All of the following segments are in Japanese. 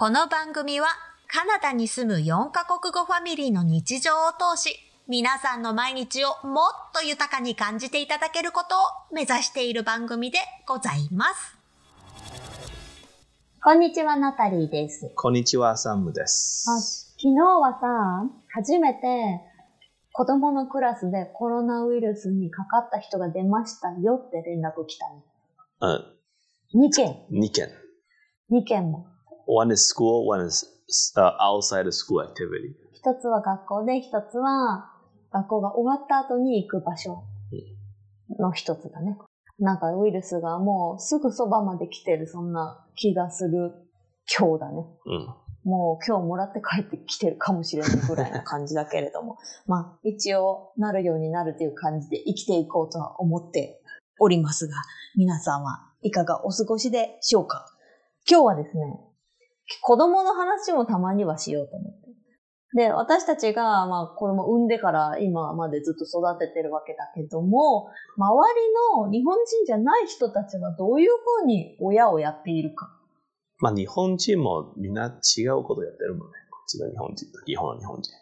この番組はカナダに住む4カ国語ファミリーの日常を通し、皆さんの毎日をもっと豊かに感じていただけることを目指している番組でございます。こんにちは、ナタリーです。こんにちは、サムです。あ昨日はさ、初めて子供のクラスでコロナウイルスにかかった人が出ましたよって連絡来たね。うん、2件、2件。2件も。One is school, one is uh, outside school activity. 一つは学校で、一つは学校が終わった後に行く場所の一つだね。なんかウイルスがもうすぐそばまで来てる、そんな気がする今日だね。うん。もう今日もらって帰ってきてるかもしれないぐらいな感じだけれども。まあ一応なるようになるという感じで生きていこうとは思っておりますが、皆さんはいかがお過ごしでしょうか？今日はですね、子供の話もたまにはしようと思って。で、私たちが、まあ、子供産んでから今までずっと育ててるわけだけども、周りの日本人じゃない人たちはどういうふうに親をやっているか。まあ、日本人もみんな違うことやってるもんね。こっちの日本人と日本の日本人。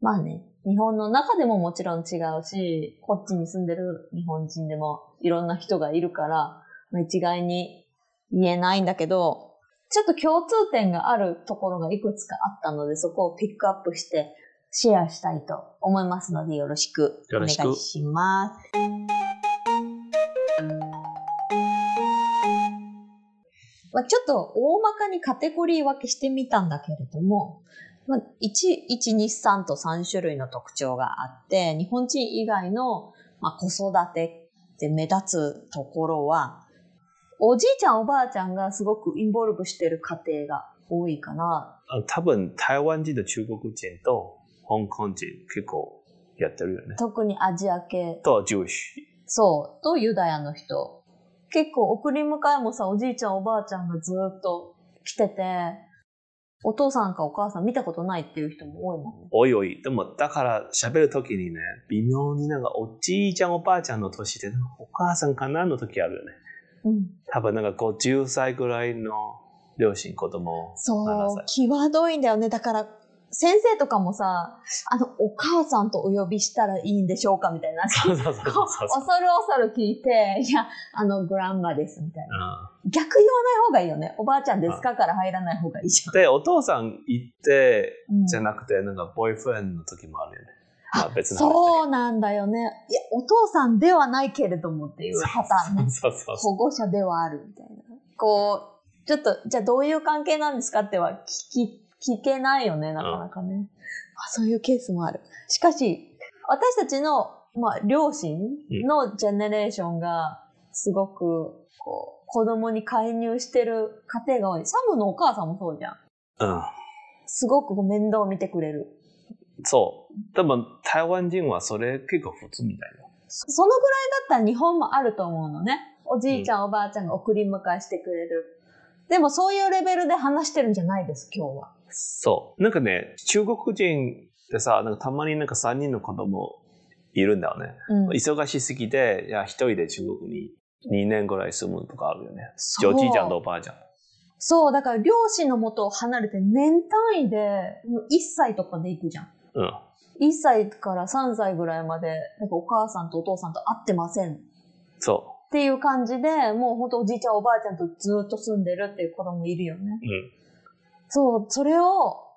まあね、日本の中でももちろん違うし、こっちに住んでる日本人でもいろんな人がいるから、まあ、一概に言えないんだけど、ちょっと共通点があるところがいくつかあったので、そこをピックアップしてシェアしたいと思いますので、よろしくお願いします。まあ、ちょっと大まかにカテゴリー分けしてみたんだけれども、まあ、1、1、2、3と3種類の特徴があって、日本人以外の、まあ、子育てで目立つところは、おじいちゃんおばあちゃんがすごくインボルブしてる家庭が多いかな。あ多分、台湾人と中国人と香港人結構やってるよね。特にアジア系、と、Jewish。そう、とユダヤの人。結構送り迎えもさ、おじいちゃんおばあちゃんがずっと来てて、お父さんかお母さん見たことないっていう人も多いもんね。おいおい。でも、だから喋るときにね、微妙になんかおじいちゃんおばあちゃんの年で、お母さんかなの時あるよね。うん。多分なんか50歳ぐらいの両親、子供、そう7、歳。際どいんだよね。だから、先生とかもさ、あの、お母さんとお呼びしたらいいんでしょうかみたいな。恐る恐る聞いて、いや、あの、グランマです、みたいな。うん逆言わない方がいいよね。おばあちゃんですかから入らない方がいいじで、お父さん行って、ゃん。うんじゃなくて、なんか、ボーイフレンドの時もあるよね。まあ別そうなんだよね。いや、お父さんではないけれどもっていうパターンね。そうそうそう。保護者ではあるみたいな。こう、ちょっと、じゃあどういう関係なんですかっては聞き、聞けないよね、なかなかね。まあ、そういうケースもある。しかし、私たちの、まあ、両親のジェネレーションが、すごく、こう、子供に介入してる家庭が多い。サムのお母さんもそうじゃん。うん。すごく面倒を見てくれる。そう。でも、台湾人はそれ結構普通みたいよ。そそのぐらいだったら日本もあると思うのね。おじいちゃん、おばあちゃんが送り迎えしてくれる。でもそういうレベルで話してるんじゃないです、今日は。そう。なんかね、中国人ってさ、なんかたまになんか3人の子供いるんだよね。うん。忙しすぎて、いや、一人で中国に2年ぐらい住むとかあるよね。おじいちゃんとおばあちゃん。そう、だから両親の元を離れて年単位で、もう1歳とかで行くじゃん。うん。1歳から3歳ぐらいまで、なんかお母さんとお父さんと会ってません。っそていう感じで、もうほんとおじいちゃんおばあちゃんとずっと住んでるっていう子供いるよね。う。うん。そう、それを、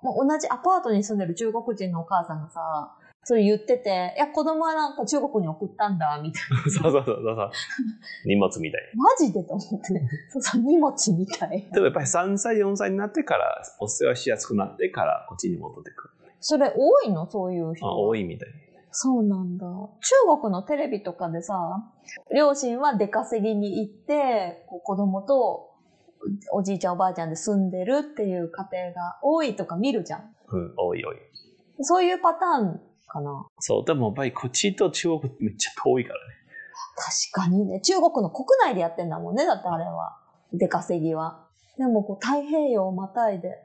もう同じアパートに住んでる中国人のお母さんがさ、それ言ってて、いや、子供はなんか中国に送ったんだ、みたいな。そうそうそうそう。荷物みたい。マジでと思って、そうそう、荷物みたい。でもやっぱり3歳、4歳になってから、お世話しやすくなってから、こっちに戻ってくる。それ多いの？そういう人。あ多いみたい。そうなんだ。中国のテレビとかでさ、両親は出稼ぎに行って、こう子供とおじいちゃんおばあちゃんで住んでるっていう家庭が多いとか見るじゃん。うん、多い多い。そういうパターンかな。そう、でもやっぱりこっちと中国めっちゃ遠いからね。確かにね。中国の国内でやってんだもんね。だってあれは。出稼ぎは。でもこう太平洋をまたいで、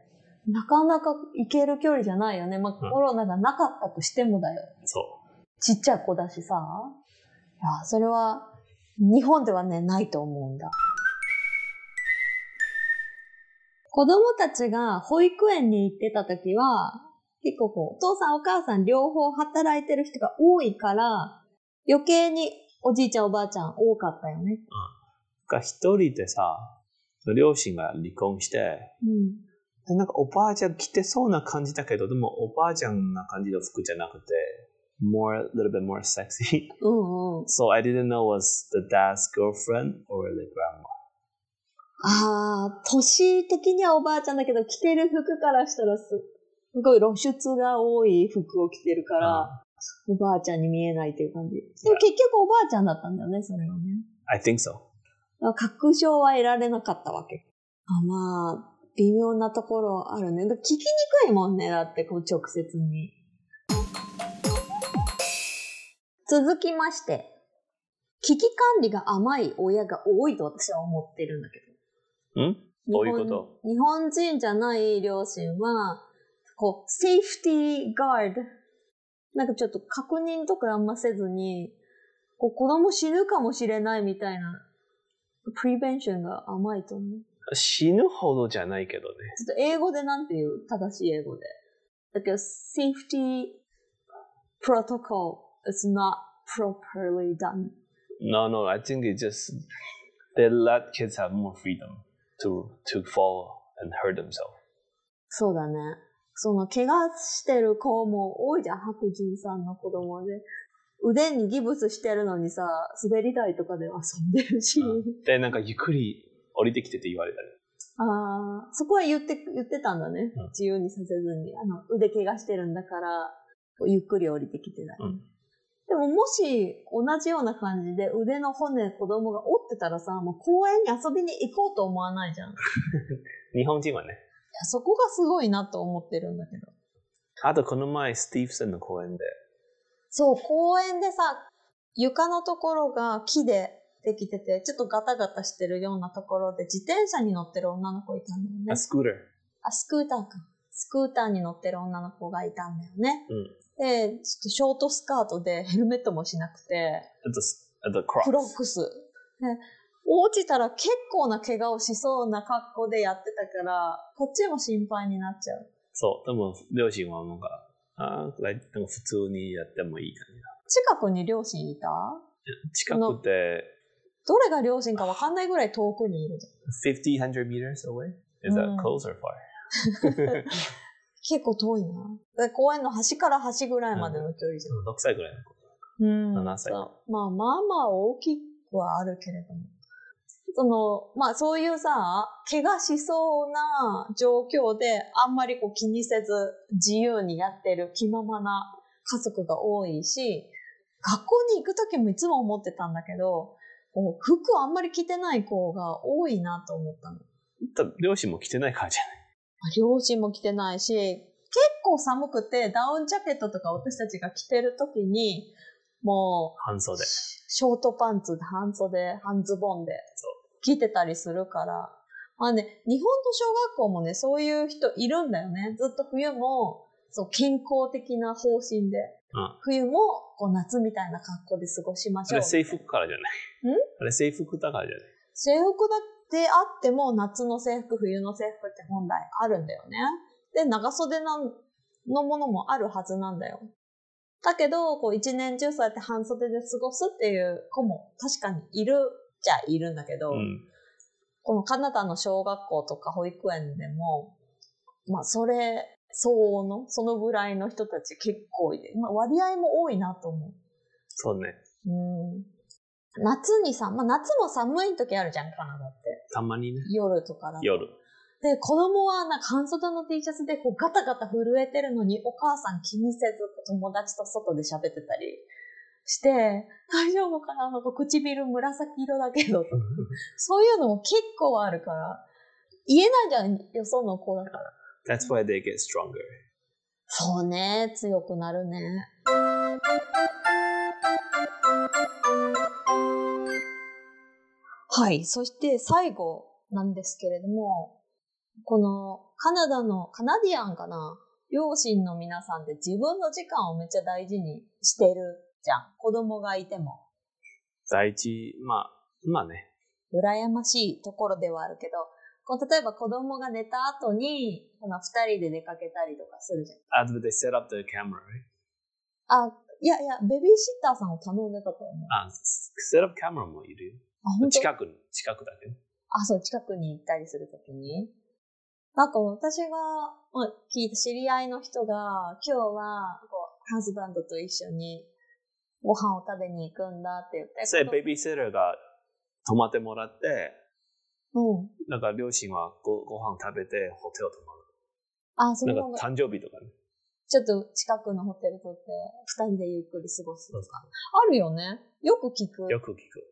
なかなか行ける距離じゃないよね。まあ、うんコロナがなかったとしてもだよ。そちっちゃい子だしさ。いや、それは、日本ではね、ないと思うんだ。子供たちが保育園に行ってた時は、結構こう、お父さんお母さん両方働いてる人が多いから、余計におじいちゃんおばあちゃん多かったよね。が一人でさ、両親が離婚して、うん。でなんかおばあちゃん着てそうな感じだけど、でもおばあちゃんな感じの服じゃなくて、more, a little bit more sexy. うんうん。So I didn't know was the dad's girlfriend or the grandma. ああ、年的にはおばあちゃんだけど、着てる服からしたらすすごい露出が多い服を着てるから、おばあちゃんに見えないっていう感じ。でも結局おばあちゃんだったんだよね、それはね。I think so. 確証は得られなかったわけ。あまあ、微妙なところあるね。聞きにくいもんね、だってこう直接に。続きまして、危機管理が甘い親が多いと私は思ってるんだけど。ん？どういうこと？日本日本人じゃない両親は、こう、セーフティーガード。なんかちょっと確認とかあんませずに、こう子供死ぬかもしれないみたいな、プリベンションが甘いと思う。死ぬほどじゃないけどね。ちょっと英語でなんていう正しい英語で。だけど、safety protocol is not properly done. No, no, I think it just, they let kids have more freedom to, to fall and hurt themselves. そうだね。その、怪我してる子も多いじゃん、白人さんの子供で。腕にギブスしてるのにさ、滑り台とかで遊んでるし。で、なんかゆっくり降りてきてって言われたり。ああ、そこは言って、言ってたんだね。うん自由にさせずに。あの、腕怪我してるんだから、ゆっくり降りてきてたり。うんでももし、同じような感じで腕の骨子供が折ってたらさ、もう公園に遊びに行こうと思わないじゃん。い 日本人はね。や、そこがすごいなと思ってるんだけど。あとこの前、スティーブソンの公園で、そう、公園でさ、床のところが木でできてて、ちょっとガタガタしてるようなところで自転車に乗ってる女の子いたんだよねあ。スクーター。あ、スクーターか。スクーターに乗ってる女の子がいたんだよね。うん。で、ちょっとショートスカートでヘルメットもしなくて、あと、あと、クロッス。クス。で落ちたら結構な怪我をしそうな格好でやってたから、こっちも心配になっちゃう。そう。でも、両親はなんか、あーなんか普通にやってもいい感じだ。近くに両親いた？近くて、どれが両親かわかんないぐらい遠くにいるじゃん。50, 100 meters away? Is that うん close or far? 結構遠いな。で公園の端から端ぐらいまでの距離じゃん。6歳ぐらいの子。うん7歳まあまあまあ大きくはあるけれども。その、まあそういうさ、怪我しそうな状況であんまりこう気にせず自由にやってる気ままな家族が多いし、学校に行くときもいつも思ってたんだけど、服をあんまり着てない子が多いなと思ったの。だ両親も来てないからじゃない。両親も着てないし、結構寒くてダウンジャケットとか私たちが着てるときに、もう、半袖。ショートパンツ、半袖、半ズボンで着てたりするから。まあね、日本の小学校もね、そういう人いるんだよね。ずっと冬も、そう、健康的な方針で、うん冬もこう夏みたいな格好で過ごしましょう。あれ制服からじゃない。ん？あれ制服だからじゃない。制服だってあっても夏の制服、冬の制服って本来あるんだよね。で、長袖のものもあるはずなんだよ。だけど、こう一年中そうやって半袖で過ごすっていう子も確かにいるじゃいるんだけど、うん。このカナダの小学校とか保育園でも、まあそれ相応の、そのぐらいの人たち結構いて、まあ割合も多いなと思う。そうね。うん夏にさ、まあ夏も寒い時あるじゃん、カナダって。たまにね。夜とかだと。夜。で、子供はなんか半袖の T シャツでこうガタガタ震えてるのにお母さん気にせず友達と外で喋ってたりして、大丈夫かななんか唇紫色だけどとか、そういうのも結構あるから、言えないじゃん、よその子だから。That's why they get stronger. そうね、強くなるね。はい。そして最後なんですけれども、このカナダの、カナディアンかな？両親の皆さんって自分の時間をめっちゃ大事にしてるじゃん。子供がいても。第一、まあ、まあね。羨ましいところではあるけど、こう例えば子供が寝た後に、二人で出かけたりとかするじゃん。After they set up the camera, right? あ、いやいや、ベビーシッターさんを頼んでたと思う。あ、set up camera もいるよ。あ、本当？近くに、近くだけど。あ、そう、近くに行ったりするときに。なんか私が、まあ、聞いた知り合いの人が、今日は、こう、ハズバンドと一緒にご飯を食べに行くんだって言って。それベビーセラーが泊まってもらって、うん。なんか両親はごご飯食べてホテル泊あ、そまる。のままなんか誕生日とかね。ちょっと近くのホテル取って、二人でゆっくり過ごすそうそとか。あるよね。よく聞くう。。よく聞く。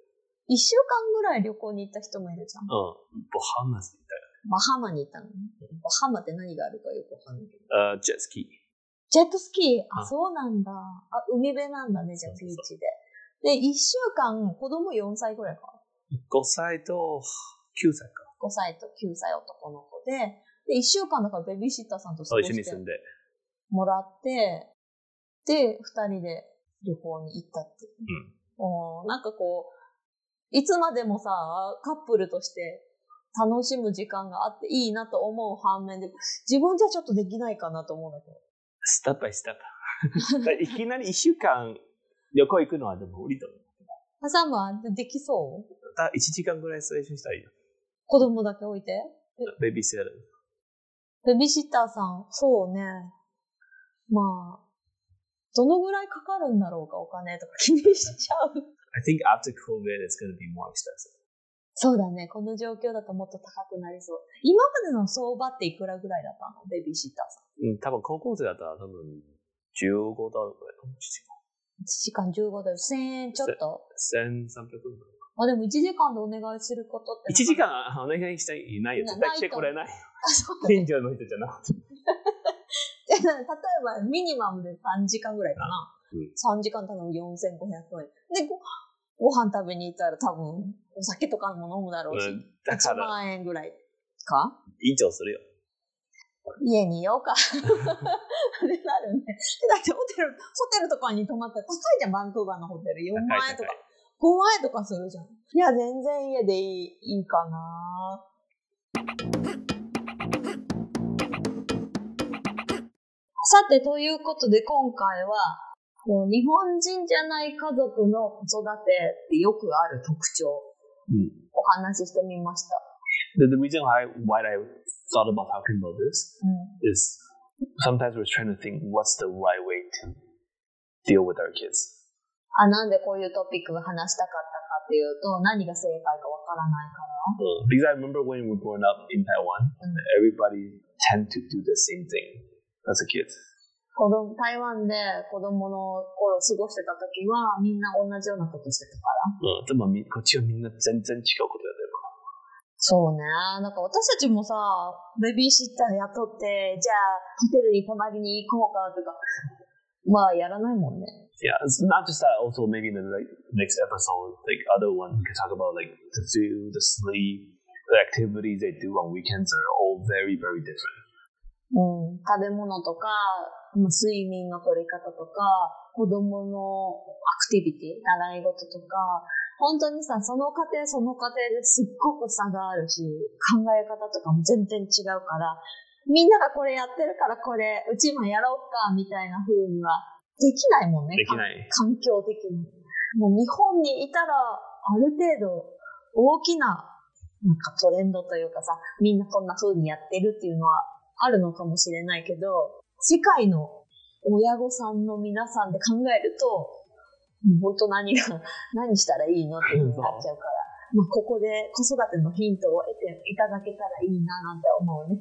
一週間ぐらい旅行に行った人もいるじゃんうん。。ボハマスみたいバハマに行ったの。バハマって何があるかよくわかんないけど。な。あ、ジェットスキー。ジェットスキー、あ、うんそうなんだ。あ、海辺なんだね、じゃあそうそうビーチで。で、一週間、子供4歳ぐらいか。5歳と9歳か。5歳と9歳男の子で、で、一週間だからベビーシッターさんと過ごして一緒に住んで。もらって、で、二人で旅行に行ったって。うん。うん、なんかこう、いつまでもさ、カップルとして楽しむ時間があっていいなと思う反面で、自分じゃちょっとできないかなと思うんだけど。ステップバイステップ。いきなり1週間旅行行くのはでも無理だもん。ハサムはできそう？た1時間ぐらいステーションしたらいいよ。子供だけ置いてベビーセラー。ベビーシッターさん、そうね。まあ、どのぐらいかかるんだろうか、お金とか 気にしちゃう。I think after COVID it's going to be more expensive. そうだね。この状況だともっと高くなりそう。今までの相場っていくらぐらいだったの？ベビーシッターさん。うん、多分高校生だったら多分15ドルぐらいかもし1時間15ドル、1000円ちょっと？れない。1300ドル。あ、でも1時間でお願いすることって。1時間お願いしていないよ。絶対来てくれない。あ、そうだね。近所の人じゃなくて。例えば、ミニマムで3時間ぐらいかな。うん3時間多分4500円。で、ごご飯食べに行ったら多分、お酒とかも飲むだろうし、うんだか1ら、万円ぐらいか？以上するよ。家にいようか。ってなるね。でだってホテル、ホテルとかに泊まったら高いじゃん、バンクーバーのホテル。4万円とか高い、5万円とかするじゃん。いや、全然家でいいいいかな。さて、ということで今回は、こう日本人じゃない家族の子育てってよくある特徴、うんお話ししてみました。The, the reason why, why I thought about talking about this うん。is sometimes we're trying to think what's the right way to deal with our kids. あ、なんでこういうトピックが話したかったかっていうと、何が正解かわからないから。Uh, because I remember when we were growing up in Taiwan, Mm. everybody tend to do the same thing as a kid. 子供、台湾で子供の頃過ごしてた時は、みんな同じようなことしてたから。うん、でもみこっちはみんな全然違うことやってるかそうね。なんか私たちもさ、ベビーシッター雇って、じゃあ、ホテルに泊まりに行こうかとか、まあ、やらないもんね。ら。Yeah, it's not just that. Also, maybe in the like, next episode, like other one, we can talk about like the food, the sleep, the activities they do on weekends are all very, very different. うん。食べ物とか、まあ睡眠の取り方とか、子供のアクティビティ、習い事とか、本当にさ、その家庭その家庭ですっごく差があるし、考え方とかも全然違うから、みんながこれやってるからこれ、うちもやろうか、みたいな風にはできないもんね。できない。環境的に。もう日本にいたら、ある程度、大きな、なんかトレンドというかさ、みんなこんな風にやってるっていうのはあるのかもしれないけど、世界の親御さんの皆さんで考えると、もう本当何が、何したらいいのっていう風になっちゃうから、まあ、ここで子育てのヒントを得ていただけたらいいななんて思うね。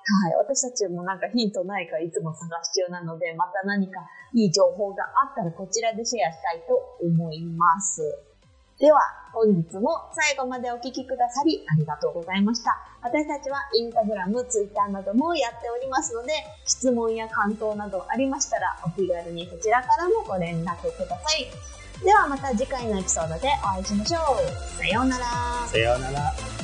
はい。私たちもなんかヒントないかいつも探し中なので、また何かいい情報があったらこちらでシェアしたいと思います。では、本日も最後までお聞きくださりありがとうございました。私たちはインスタグラム、ツイッターなどもやっておりますので、質問や感想などありましたらお気軽にそちらからもご連絡ください。ではまた次回のエピソードでお会いしましょう。さようなら。さようなら。